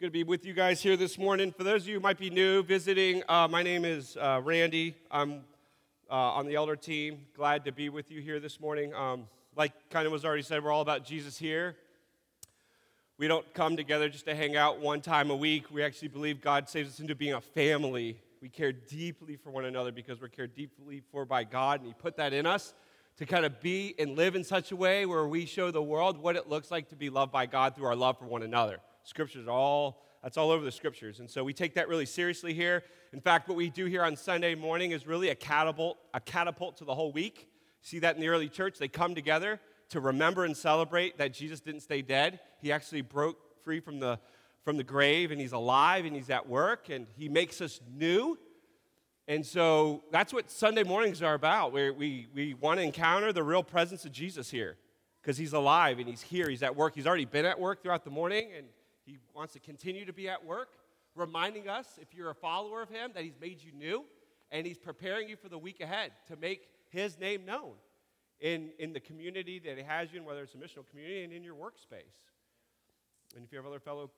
Good to be with you guys here this morning. For those of you who might be new visiting, uh, my name is uh, Randy. I'm uh, on the elder team. Glad to be with you here this morning. Um, like kind of was already said, we're all about Jesus here. We don't come together just to hang out one time a week. We actually believe God saves us into being a family. We care deeply for one another because we're cared deeply for by God, and He put that in us to kind of be and live in such a way where we show the world what it looks like to be loved by God through our love for one another. Scriptures all, that's all over the scriptures. And so we take that really seriously here. In fact, what we do here on Sunday morning is really a catapult, a catapult to the whole week. See that in the early church? They come together to remember and celebrate that Jesus didn't stay dead. He actually broke free from the, from the grave and he's alive and he's at work and he makes us new. And so that's what Sunday mornings are about. Where we, we want to encounter the real presence of Jesus here because he's alive and he's here. He's at work. He's already been at work throughout the morning and he wants to continue to be at work, reminding us, if you're a follower of Him, that He's made you new and He's preparing you for the week ahead to make His name known in, in the community that He has you in, whether it's a missional community and in your workspace. And if you have other fellow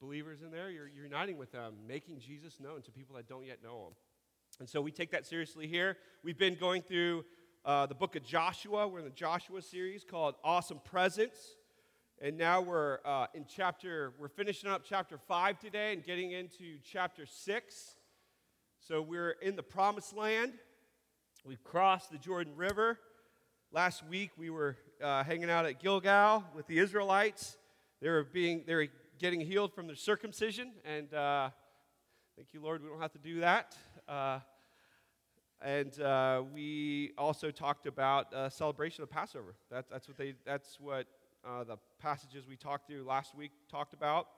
believers in there, you're, you're uniting with them, making Jesus known to people that don't yet know Him. And so we take that seriously here. We've been going through uh, the book of Joshua. We're in the Joshua series called Awesome Presence. And now we're uh, in chapter, we're finishing up chapter 5 today and getting into chapter 6. So we're in the promised land. We've crossed the Jordan River. Last week we were uh, hanging out at Gilgal with the Israelites. They were, being, they were getting healed from their circumcision. And uh, thank you, Lord, we don't have to do that. Uh, and uh, we also talked about uh, celebration of Passover. That, that's what they, that's what uh, the passages we talked through last week talked about.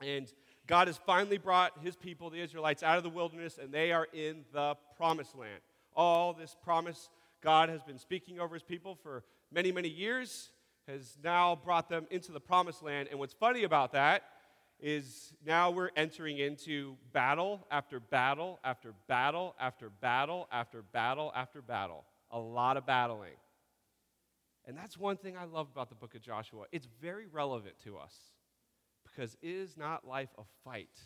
And God has finally brought his people, the Israelites, out of the wilderness, and they are in the promised land. All this promise God has been speaking over his people for many, many years has now brought them into the promised land. And what's funny about that is now we're entering into battle after battle after battle after battle after battle after battle. A lot of battling. And that's one thing I love about the book of Joshua. It's very relevant to us because is not life a fight?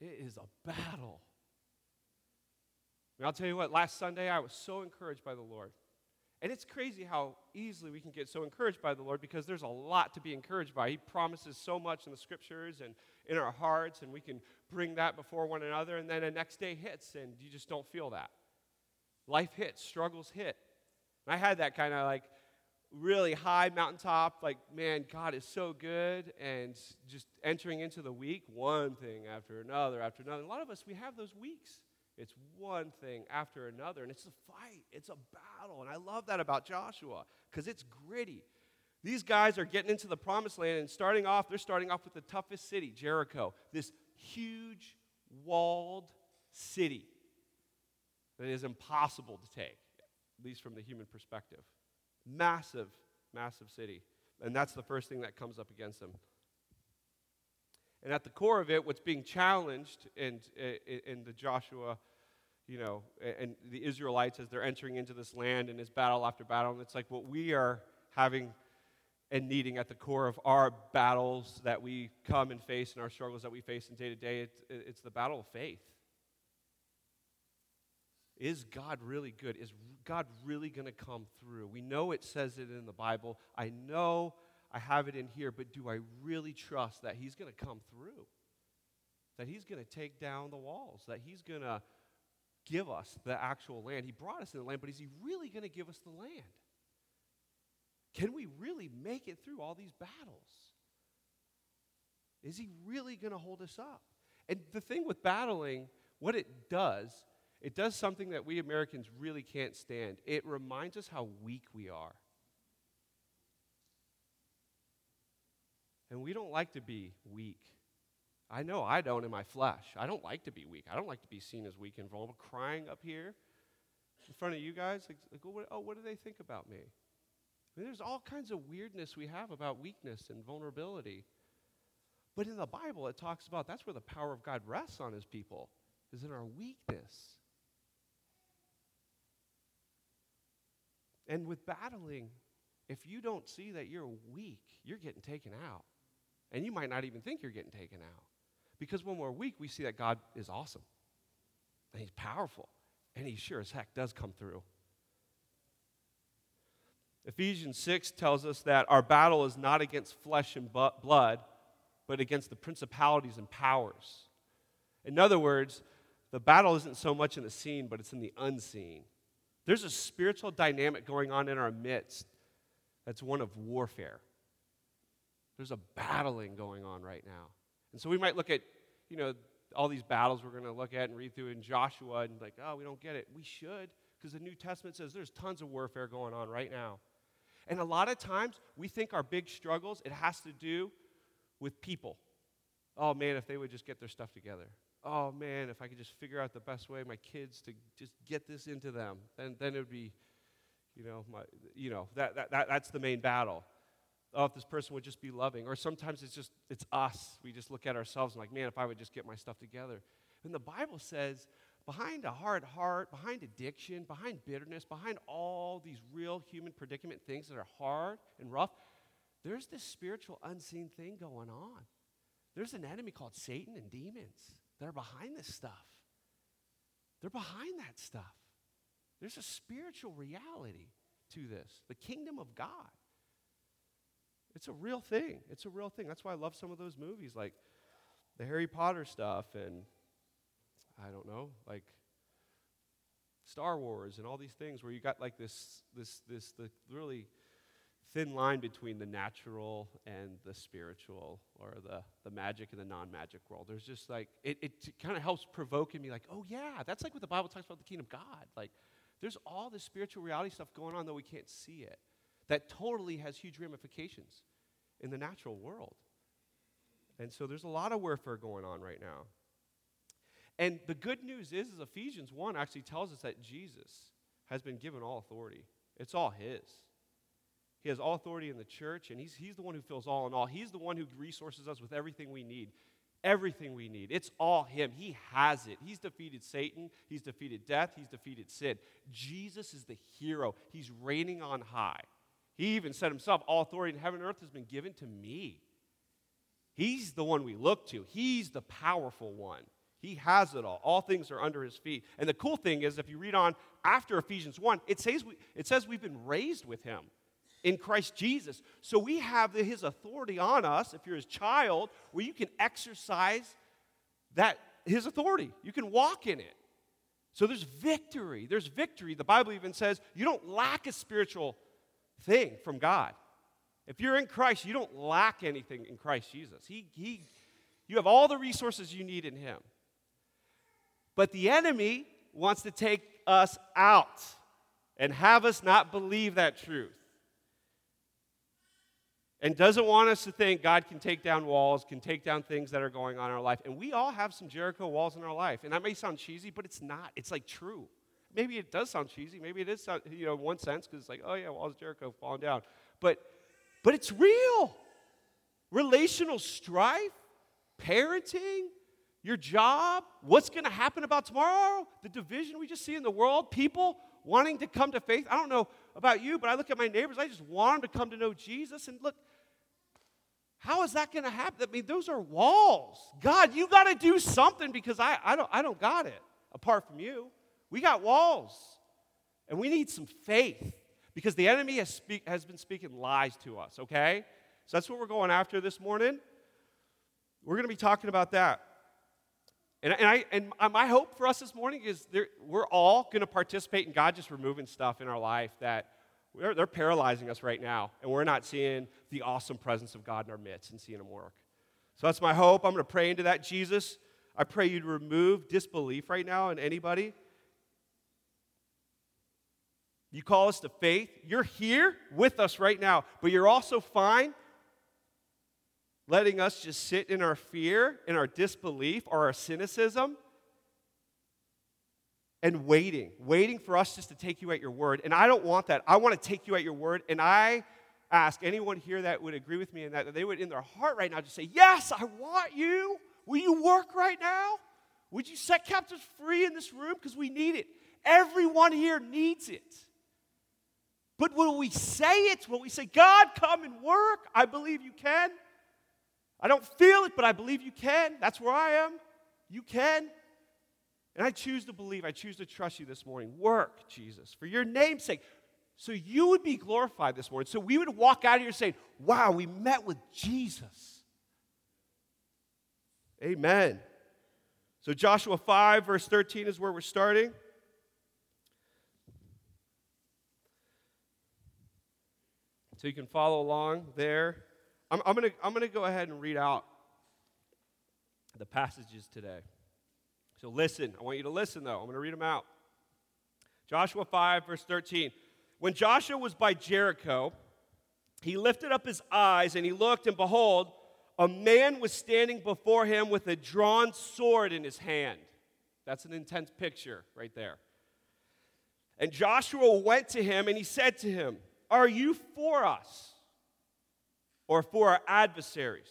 It is a battle. And I'll tell you what, last Sunday I was so encouraged by the Lord. And it's crazy how easily we can get so encouraged by the Lord because there's a lot to be encouraged by. He promises so much in the scriptures and in our hearts, and we can bring that before one another, and then the next day hits, and you just don't feel that. Life hits, struggles hit. And I had that kind of like really high mountaintop, like, man, God is so good, and just entering into the week, one thing after another after another. A lot of us, we have those weeks. It's one thing after another, and it's a fight, it's a battle. And I love that about Joshua because it's gritty. These guys are getting into the promised land and starting off, they're starting off with the toughest city, Jericho, this huge walled city that is impossible to take, at least from the human perspective. Massive, massive city. And that's the first thing that comes up against them. And at the core of it, what's being challenged in, in, the Joshua, you know, and the Israelites as they're entering into this land and this battle after battle, and it's like what we are having and needing at the core of our battles that we come and face and our struggles that we face in day to day, it's the battle of faith. Is God really good? Is God really going to come through? We know it says it in the Bible. I know I have it in here, but do I really trust that He's going to come through? That He's going to take down the walls? That He's going to give us the actual land? He brought us in the land, but is He really going to give us the land? Can we really make it through all these battles? Is He really going to hold us up? And the thing with battling, what it does it does something that we Americans really can't stand. It reminds us how weak we are. And we don't like to be weak. I know I don't in my flesh. I don't like to be weak. I don't like to be seen as weak and vulnerable. Crying up here in front of you guys, like, like oh, what oh, do they think about me? I mean, there's all kinds of weirdness we have about weakness and vulnerability. But in the Bible, it talks about that's where the power of God rests on his people, is in our weakness. And with battling, if you don't see that you're weak, you're getting taken out. And you might not even think you're getting taken out. Because when we're weak, we see that God is awesome. And He's powerful. And He sure as heck does come through. Ephesians 6 tells us that our battle is not against flesh and blood, but against the principalities and powers. In other words, the battle isn't so much in the seen, but it's in the unseen. There's a spiritual dynamic going on in our midst that's one of warfare. There's a battling going on right now. And so we might look at, you know, all these battles we're going to look at and read through in Joshua and like, oh, we don't get it. We should, because the New Testament says there's tons of warfare going on right now. And a lot of times we think our big struggles, it has to do with people. Oh man, if they would just get their stuff together. Oh man, if I could just figure out the best way my kids to just get this into them, then, then it would be, you know, my, you know that, that, that, that's the main battle. Oh, if this person would just be loving. Or sometimes it's just, it's us. We just look at ourselves and like, man, if I would just get my stuff together. And the Bible says behind a hard heart, behind addiction, behind bitterness, behind all these real human predicament things that are hard and rough, there's this spiritual unseen thing going on. There's an enemy called Satan and demons that are behind this stuff. They're behind that stuff. There's a spiritual reality to this the kingdom of God. It's a real thing. It's a real thing. That's why I love some of those movies like the Harry Potter stuff and I don't know, like Star Wars and all these things where you got like this, this, this, the really thin line between the natural and the spiritual or the, the magic and the non-magic world. There's just like, it, it kind of helps provoke in me like, oh yeah, that's like what the Bible talks about the kingdom of God. Like, there's all this spiritual reality stuff going on though we can't see it. That totally has huge ramifications in the natural world. And so there's a lot of warfare going on right now. And the good news is, is Ephesians 1 actually tells us that Jesus has been given all authority. It's all his. He has all authority in the church, and he's, he's the one who fills all in all. He's the one who resources us with everything we need. Everything we need. It's all him. He has it. He's defeated Satan. He's defeated death. He's defeated sin. Jesus is the hero. He's reigning on high. He even said himself, All authority in heaven and earth has been given to me. He's the one we look to. He's the powerful one. He has it all. All things are under his feet. And the cool thing is, if you read on after Ephesians 1, it says, we, it says we've been raised with him in Christ Jesus. So we have his authority on us, if you're his child, where you can exercise that his authority. You can walk in it. So there's victory. There's victory. The Bible even says you don't lack a spiritual thing from God. If you're in Christ, you don't lack anything in Christ Jesus. He, he, you have all the resources you need in him. But the enemy wants to take us out and have us not believe that truth. And doesn't want us to think God can take down walls, can take down things that are going on in our life. And we all have some Jericho walls in our life. And that may sound cheesy, but it's not. It's like true. Maybe it does sound cheesy. Maybe it is, sound, you know, in one sense, because it's like, oh yeah, walls Jericho falling down. But, but it's real. Relational strife, parenting, your job, what's going to happen about tomorrow, the division we just see in the world, people wanting to come to faith. I don't know about you, but I look at my neighbors, I just want them to come to know Jesus. And look, how is that going to happen? I mean, those are walls. God, you got to do something because I, I, don't, I don't got it apart from you. We got walls. And we need some faith because the enemy has, speak, has been speaking lies to us, okay? So that's what we're going after this morning. We're going to be talking about that. And, and, I, and my hope for us this morning is there, we're all going to participate in God just removing stuff in our life that they're, they're paralyzing us right now, and we're not seeing the awesome presence of God in our midst and seeing Him work. So that's my hope. I'm going to pray into that. Jesus, I pray you to remove disbelief right now in anybody. You call us to faith. You're here with us right now, but you're also fine letting us just sit in our fear, in our disbelief, or our cynicism, and waiting, waiting for us just to take you at your word. And I don't want that. I want to take you at your word. And I ask anyone here that would agree with me in that, that they would, in their heart right now, just say, Yes, I want you. Will you work right now? Would you set captives free in this room? Because we need it. Everyone here needs it. But when we say it, when we say, God, come and work, I believe you can, I don't feel it, but I believe you can. That's where I am. You can. And I choose to believe, I choose to trust you this morning. Work, Jesus, for your name's sake. So you would be glorified this morning. So we would walk out of here saying, wow, we met with Jesus. Amen. So Joshua 5, verse 13 is where we're starting. So you can follow along there. I'm, I'm going to I'm to go ahead and read out the passages today. So listen. I want you to listen, though. I'm going to read them out. Joshua 5, verse 13. When Joshua was by Jericho, he lifted up his eyes and he looked, and behold, a man was standing before him with a drawn sword in his hand. That's an intense picture right there. And Joshua went to him and he said to him, Are you for us or for our adversaries?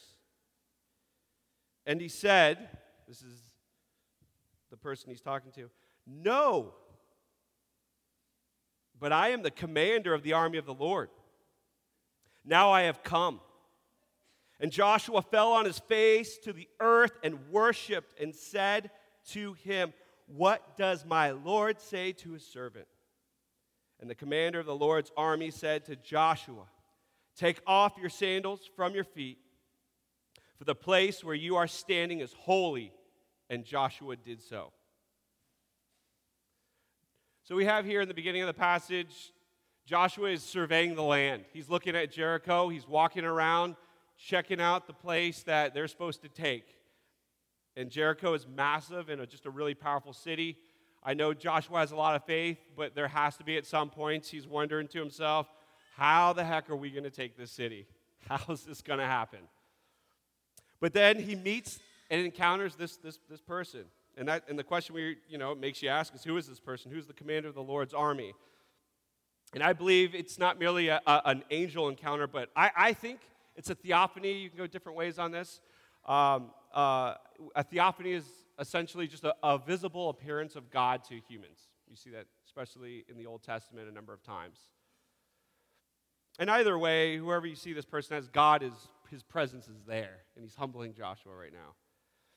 And he said, This is the person he's talking to, No, but I am the commander of the army of the Lord. Now I have come. And Joshua fell on his face to the earth and worshiped and said to him, What does my Lord say to his servant? And the commander of the Lord's army said to Joshua, Take off your sandals from your feet, for the place where you are standing is holy. And Joshua did so. So we have here in the beginning of the passage, Joshua is surveying the land. He's looking at Jericho, he's walking around checking out the place that they're supposed to take. And Jericho is massive and just a really powerful city. I know Joshua has a lot of faith, but there has to be at some points he's wondering to himself, how the heck are we going to take this city? How's this going to happen? But then he meets and encounters this, this, this person. And, that, and the question we, you know, makes you ask is who is this person? Who's the commander of the Lord's army? And I believe it's not merely a, a, an angel encounter, but I, I think it's a theophany. You can go different ways on this. Um, uh, a theophany is essentially just a, a, visible appearance of God to humans. You see that especially in the Old Testament a number of times. And either way, whoever you see this person as, God is, his presence is there, and he's humbling Joshua right now.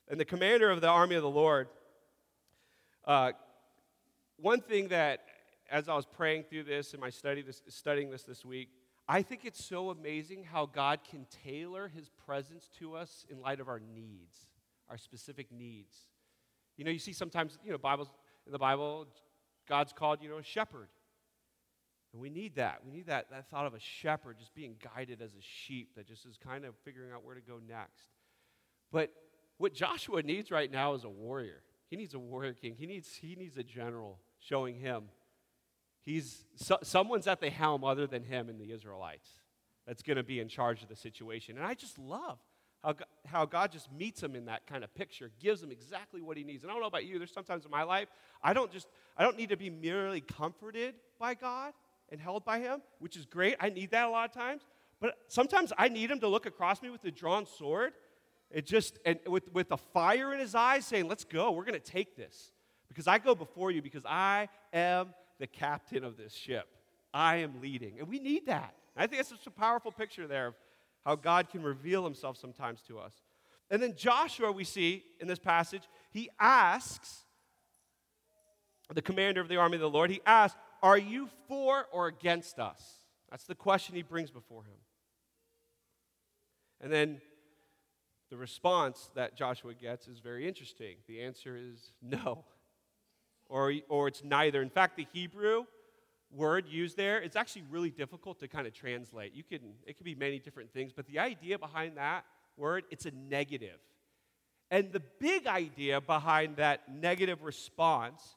And the commander of the army of the Lord, uh, one thing that, as I was praying through this and my study this, studying this this week, I think it's so amazing how God can tailor his presence to us in light of our needs, our specific needs. You know, you see sometimes, you know, Bibles in the Bible, God's called, you know, a shepherd. And we need that. We need that, that thought of a shepherd just being guided as a sheep that just is kind of figuring out where to go next. But what Joshua needs right now is a warrior. He needs a warrior king. He needs, he needs a general showing him He's so, someone's at the helm other than him and the Israelites that's going to be in charge of the situation. And I just love how, how God just meets him in that kind of picture, gives him exactly what he needs. And I don't know about you, there's sometimes in my life, I don't just, I don't need to be merely comforted by God and held by him, which is great. I need that a lot of times. But sometimes I need him to look across me with a drawn sword, it just, and with, with a fire in his eyes saying, let's go, we're going to take this. Because I go before you because I am the captain of this ship. I am leading. And we need that. I think that's such a powerful picture there of how God can reveal himself sometimes to us. And then Joshua, we see in this passage, he asks the commander of the army of the Lord, he asks, Are you for or against us? That's the question he brings before him. And then the response that Joshua gets is very interesting. The answer is no or, or it's neither. In fact, the Hebrew word used there, it's actually really difficult to kind of translate. You can, it can be many different things, but the idea behind that word, it's a negative. And the big idea behind that negative response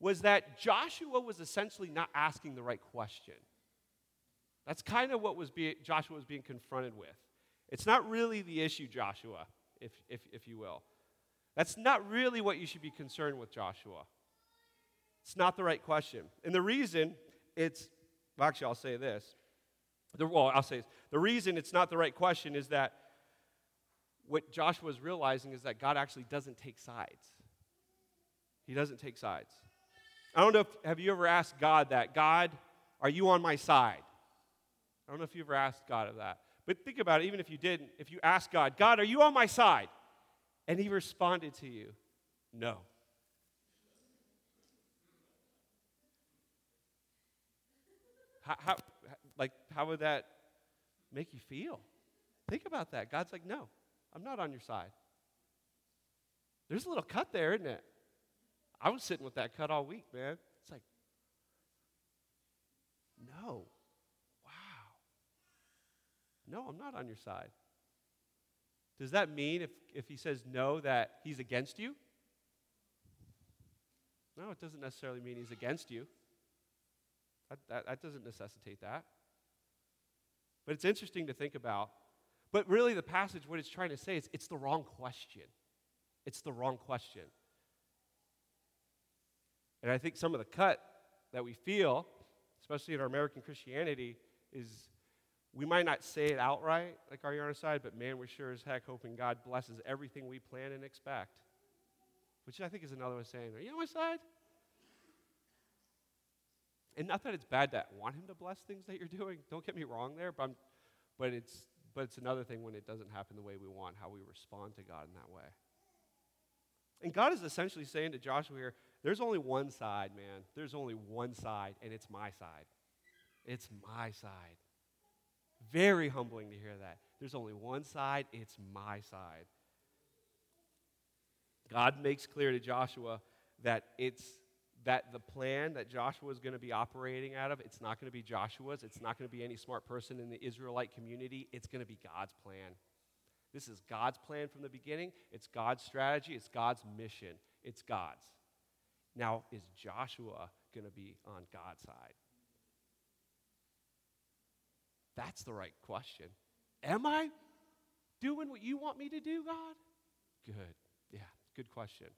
was that Joshua was essentially not asking the right question. That's kind of what was being, Joshua was being confronted with. It's not really the issue, Joshua, if, if, if you will. That's not really what you should be concerned with, Joshua. It's not the right question. And the reason it's, well, actually, I'll say this. The, well, I'll say this. The reason it's not the right question is that what Joshua is realizing is that God actually doesn't take sides. He doesn't take sides. I don't know if, have you ever asked God that? God, are you on my side? I don't know if you ever asked God of that. But think about it, even if you didn't, if you asked God, God, are you on my side? And he responded to you, no. How, how, like, how would that make you feel? Think about that. God's like, no, I'm not on your side. There's a little cut there, isn't it? I was sitting with that cut all week, man. It's like, no. Wow. No, I'm not on your side. Does that mean if, if he says no that he's against you? No, it doesn't necessarily mean he's against you. That, that, that doesn't necessitate that. But it's interesting to think about. But really, the passage, what it's trying to say is it's the wrong question. It's the wrong question. And I think some of the cut that we feel, especially in our American Christianity, is we might not say it outright, like are you on our side, but man, we're sure as heck hoping God blesses everything we plan and expect. Which I think is another way of saying, are you on my side? And not that it's bad to want him to bless things that you're doing. Don't get me wrong there, but, but, it's, but it's another thing when it doesn't happen the way we want, how we respond to God in that way. And God is essentially saying to Joshua here, there's only one side, man. There's only one side, and it's my side. It's my side. Very humbling to hear that. There's only one side, it's my side. God makes clear to Joshua that it's that the plan that Joshua is going to be operating out of, it's not going to be Joshua's. It's not going to be any smart person in the Israelite community. It's going to be God's plan. This is God's plan from the beginning. It's God's strategy. It's God's mission. It's God's. Now, is Joshua going to be on God's side? That's the right question. Am I doing what you want me to do, God? Good. Yeah, good question.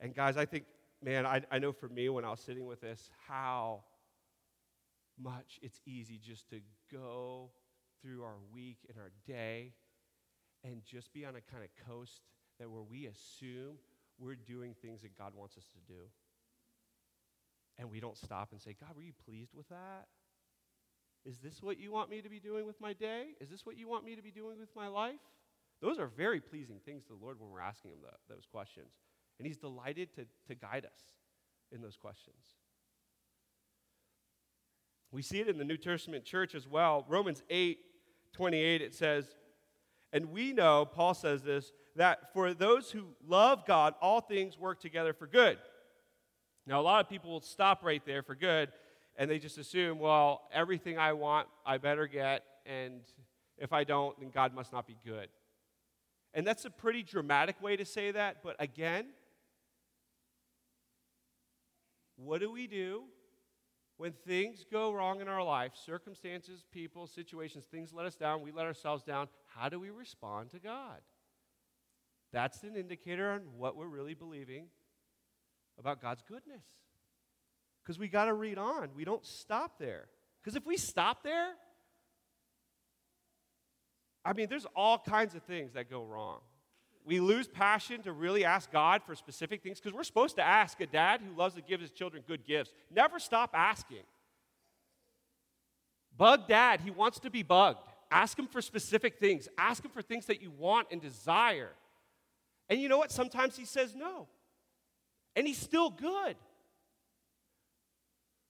And guys, I think, man, I, I know for me when I was sitting with this, how much it's easy just to go through our week and our day and just be on a kind of coast that where we assume we're doing things that God wants us to do. And we don't stop and say, God, were you pleased with that? Is this what you want me to be doing with my day? Is this what you want me to be doing with my life? Those are very pleasing things to the Lord when we're asking Him the, those questions. And He's delighted to, to guide us in those questions. We see it in the New Testament church as well. Romans 8 28, it says, And we know, Paul says this, that for those who love God, all things work together for good. Now, a lot of people will stop right there for good, and they just assume, well, everything I want, I better get, and if I don't, then God must not be good. And that's a pretty dramatic way to say that, but again, what do we do when things go wrong in our life, circumstances, people, situations, things let us down, we let ourselves down, how do we respond to God? That's an indicator on what we're really believing about God's goodness. Because we got to read on. We don't stop there. Because if we stop there, I mean, there's all kinds of things that go wrong we lose passion to really ask God for specific things because we're supposed to ask a dad who loves to give his children good gifts. Never stop asking. Bug dad, he wants to be bugged. Ask him for specific things, ask him for things that you want and desire. And you know what? Sometimes he says no. And he's still good.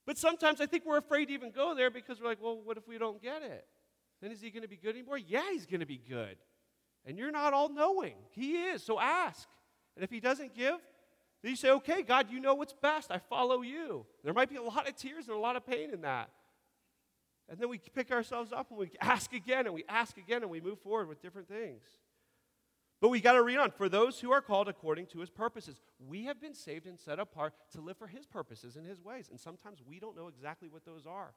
But sometimes I think we're afraid to even go there because we're like, well, what if we don't get it? Then is he going to be good anymore? Yeah, he's going to be good. And you're not all knowing. He is. So ask. And if he doesn't give, then you say, okay, God, you know what's best. I follow you. There might be a lot of tears and a lot of pain in that. And then we pick ourselves up and we ask again and we ask again and we move forward with different things. But we got to read on. For those who are called according to his purposes, we have been saved and set apart to live for his purposes and his ways. And sometimes we don't know exactly what those are.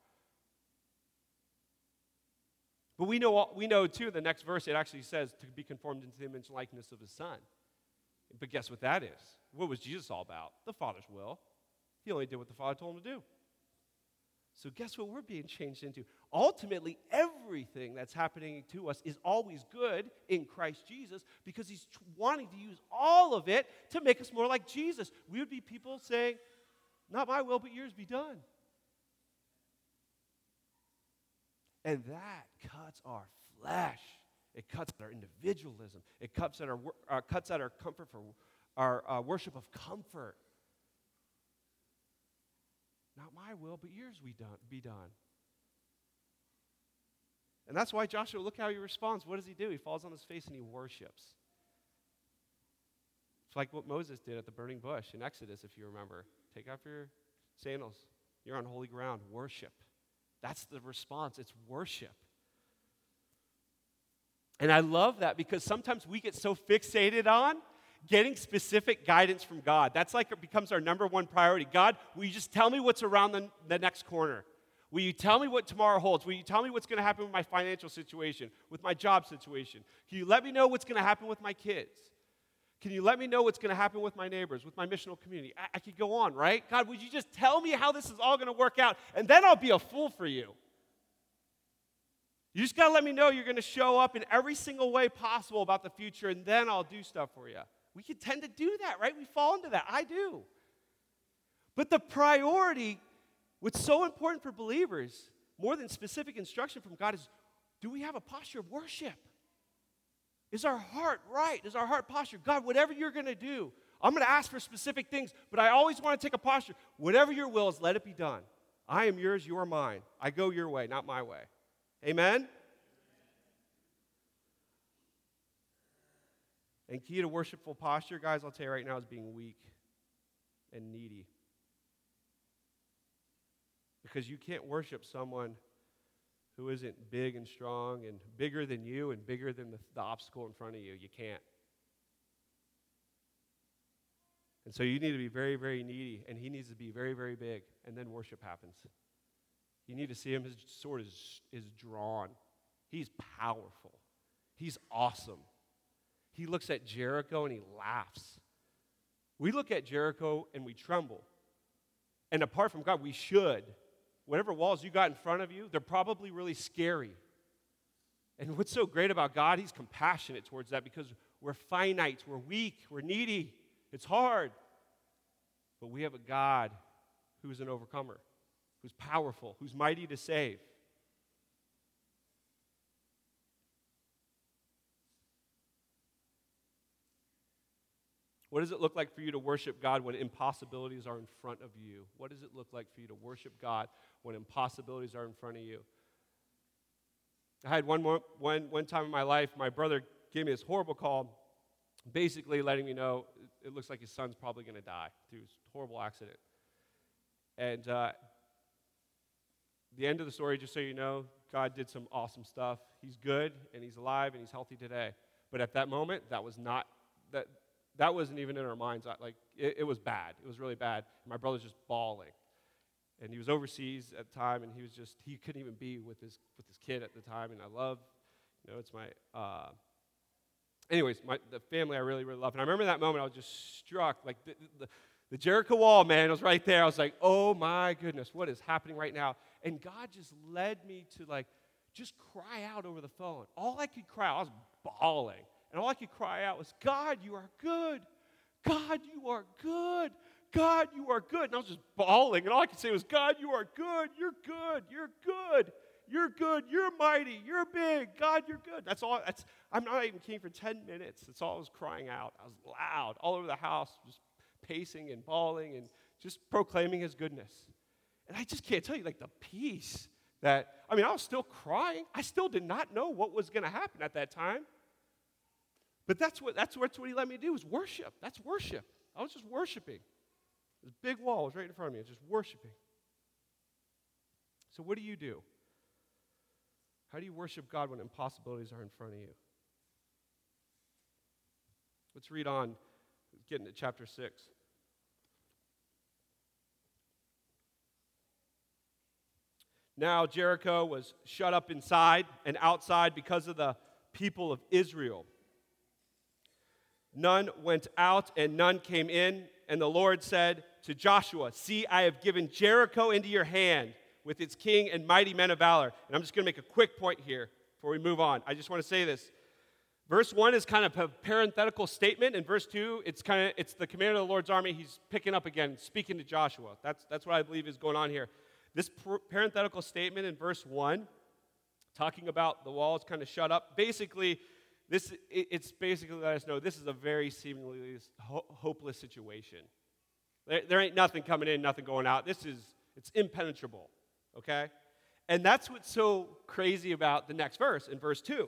But we know, we know too, the next verse, it actually says to be conformed into the image and likeness of his son. But guess what that is? What was Jesus all about? The Father's will. He only did what the Father told him to do. So, guess what we're being changed into? Ultimately, everything that's happening to us is always good in Christ Jesus because He's wanting to use all of it to make us more like Jesus. We would be people saying, Not my will, but yours be done. And that cuts our flesh. It cuts at our individualism. It cuts at our, uh, cuts at our comfort for our uh, worship of comfort. Not my will, but yours we done, be done. And that's why Joshua, look how he responds. What does he do? He falls on his face and he worships. It's like what Moses did at the burning bush in Exodus, if you remember. Take off your sandals. You're on holy ground. Worship. That's the response. It's worship. And I love that because sometimes we get so fixated on getting specific guidance from God. That's like it becomes our number one priority. God, will you just tell me what's around the, the next corner? Will you tell me what tomorrow holds? Will you tell me what's going to happen with my financial situation, with my job situation? Can you let me know what's going to happen with my kids? Can you let me know what's going to happen with my neighbors, with my missional community? I, I could go on, right? God, would you just tell me how this is all going to work out? And then I'll be a fool for you. You just got to let me know you're going to show up in every single way possible about the future, and then I'll do stuff for you. We can tend to do that, right? We fall into that. I do. But the priority, what's so important for believers, more than specific instruction from God, is do we have a posture of worship? Is our heart right? Is our heart posture? God, whatever you're going to do, I'm going to ask for specific things, but I always want to take a posture. Whatever your will is, let it be done. I am yours, you are mine. I go your way, not my way. Amen? And key to worshipful posture, guys, I'll tell you right now, is being weak and needy. Because you can't worship someone who isn't big and strong and bigger than you and bigger than the, the obstacle in front of you. You can't. And so you need to be very, very needy, and he needs to be very, very big, and then worship happens. You need to see him, his sword is, is drawn. He's powerful, he's awesome. He looks at Jericho and he laughs. We look at Jericho and we tremble. And apart from God, we should whatever walls you got in front of you, they're probably really scary. And what's so great about God, He's compassionate towards that because we're finite, we're weak, we're needy, it's hard. But we have a God who's an overcomer, who's powerful, who's mighty to save. What does it look like for you to worship God when impossibilities are in front of you? What does it look like for you to worship God when impossibilities are in front of you? I had one, more, one, one time in my life, my brother gave me this horrible call, basically letting me know it looks like his son's probably going to die through this horrible accident. And uh, the end of the story, just so you know, God did some awesome stuff. He's good and he's alive and he's healthy today. But at that moment, that was not that that wasn't even in our minds. Like, it, it was bad. It was really bad. My brother's just bawling. And he was overseas at the time, and he was just, he couldn't even be with his, with his kid at the time. And I love, you know, it's my, uh, anyways, my, the family I really, really love. And I remember that moment, I was just struck. Like, the, the, the Jericho wall, man, was right there. I was like, oh my goodness, what is happening right now? And God just led me to, like, just cry out over the phone. All I could cry, I was bawling. And all I could cry out was, God, you are good. God, you are good. God, you are good. And I was just bawling. And all I could say was, God, you are good. You're good. You're good. You're good. You're mighty. You're big. God, you're good. That's all. That's, I'm not even king for 10 minutes. That's all I was crying out. I was loud all over the house, just pacing and bawling and just proclaiming his goodness. And I just can't tell you, like, the peace that, I mean, I was still crying. I still did not know what was going to happen at that time. But that's what, that's, what, he let me do was worship. That's worship. I was just worshiping. This big wall was right in front of me. I was just worshiping. So what do you do? How do you worship God when impossibilities are in front of you? Let's read on, get into chapter 6. Now Jericho was shut up inside and outside because of the people of Israel. None went out and none came in. And the Lord said to Joshua, See, I have given Jericho into your hand with its king and mighty men of valor. And I'm just going to make a quick point here before we move on. I just want to say this. Verse 1 is kind of a parenthetical statement, and verse 2, it's kind of it's the commander of the Lord's army. He's picking up again, speaking to Joshua. That's, that's what I believe is going on here. This parenthetical statement in verse 1 talking about the walls kind of shut up. Basically, this it, it's basically let us know this is a very seemingly ho- hopeless situation. There, there ain't nothing coming in, nothing going out. This is it's impenetrable. Okay? And that's what's so crazy about the next verse in verse 2.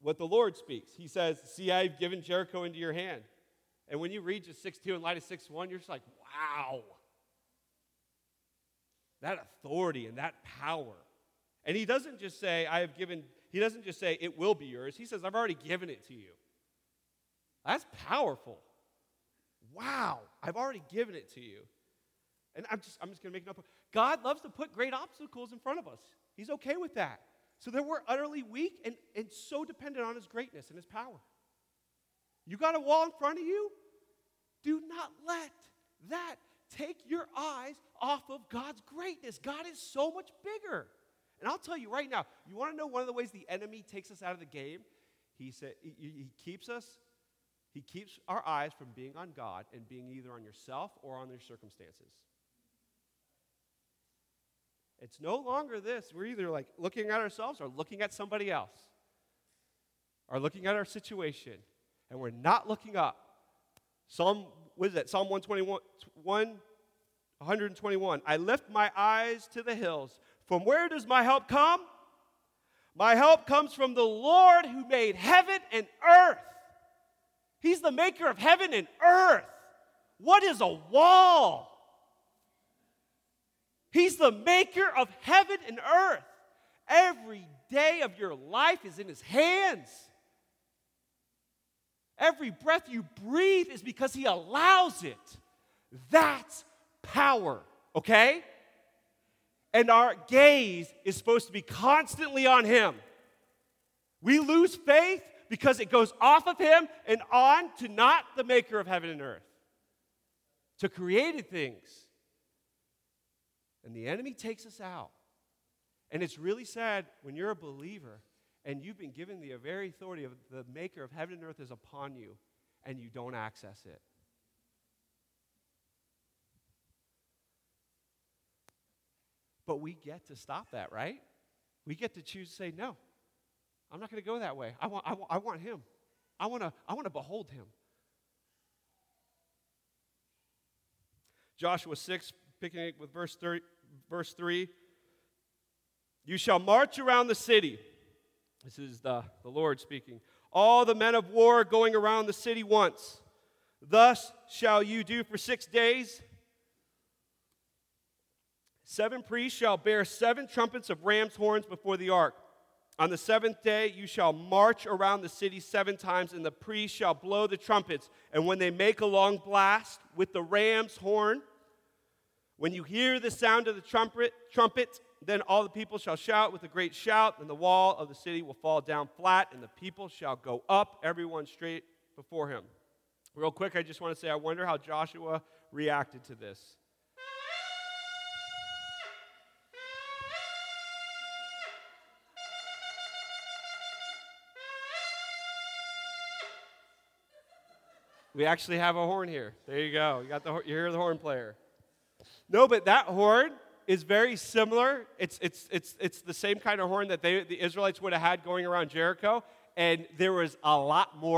What the Lord speaks. He says, See, I've given Jericho into your hand. And when you read just 6 2 and light of 6 1, you're just like, wow. That authority and that power. And he doesn't just say, I have given, he doesn't just say, it will be yours. He says, I've already given it to you. That's powerful. Wow, I've already given it to you. And I'm just, I'm just going to make it up. God loves to put great obstacles in front of us. He's okay with that. So that we're utterly weak and, and so dependent on his greatness and his power. You got a wall in front of you? Do not let that take your eyes off of God's greatness. God is so much bigger. And I'll tell you right now, you want to know one of the ways the enemy takes us out of the game? He said he, he keeps us he keeps our eyes from being on God and being either on yourself or on your circumstances. It's no longer this. We're either like looking at ourselves or looking at somebody else, or looking at our situation, and we're not looking up. Psalm, what is that? Psalm 121, 121. I lift my eyes to the hills. From where does my help come? My help comes from the Lord who made heaven and earth. He's the maker of heaven and earth. What is a wall? He's the maker of heaven and earth. Every day of your life is in His hands. Every breath you breathe is because He allows it. That's power, okay? And our gaze is supposed to be constantly on Him. We lose faith because it goes off of Him and on to not the maker of heaven and earth, to created things. And the enemy takes us out. And it's really sad when you're a believer and you've been given the very authority of the maker of heaven and earth is upon you and you don't access it. But we get to stop that, right? We get to choose to say, no, I'm not going to go that way. I want, I want, I want him. I want to I want to behold him. Joshua 6, picking with verse, 3, verse 3. You shall march around the city. This is the, the Lord speaking. All the men of war going around the city once. Thus shall you do for six days. Seven priests shall bear seven trumpets of ram's horns before the ark. On the seventh day, you shall march around the city seven times, and the priests shall blow the trumpets. And when they make a long blast with the ram's horn, when you hear the sound of the trumpet, trumpet, then all the people shall shout with a great shout, and the wall of the city will fall down flat, and the people shall go up, everyone straight before him. Real quick, I just want to say I wonder how Joshua reacted to this. We actually have a horn here. There you go. You got the you hear the horn player. No, but that horn is very similar. It's it's it's it's the same kind of horn that they the Israelites would have had going around Jericho, and there was a lot more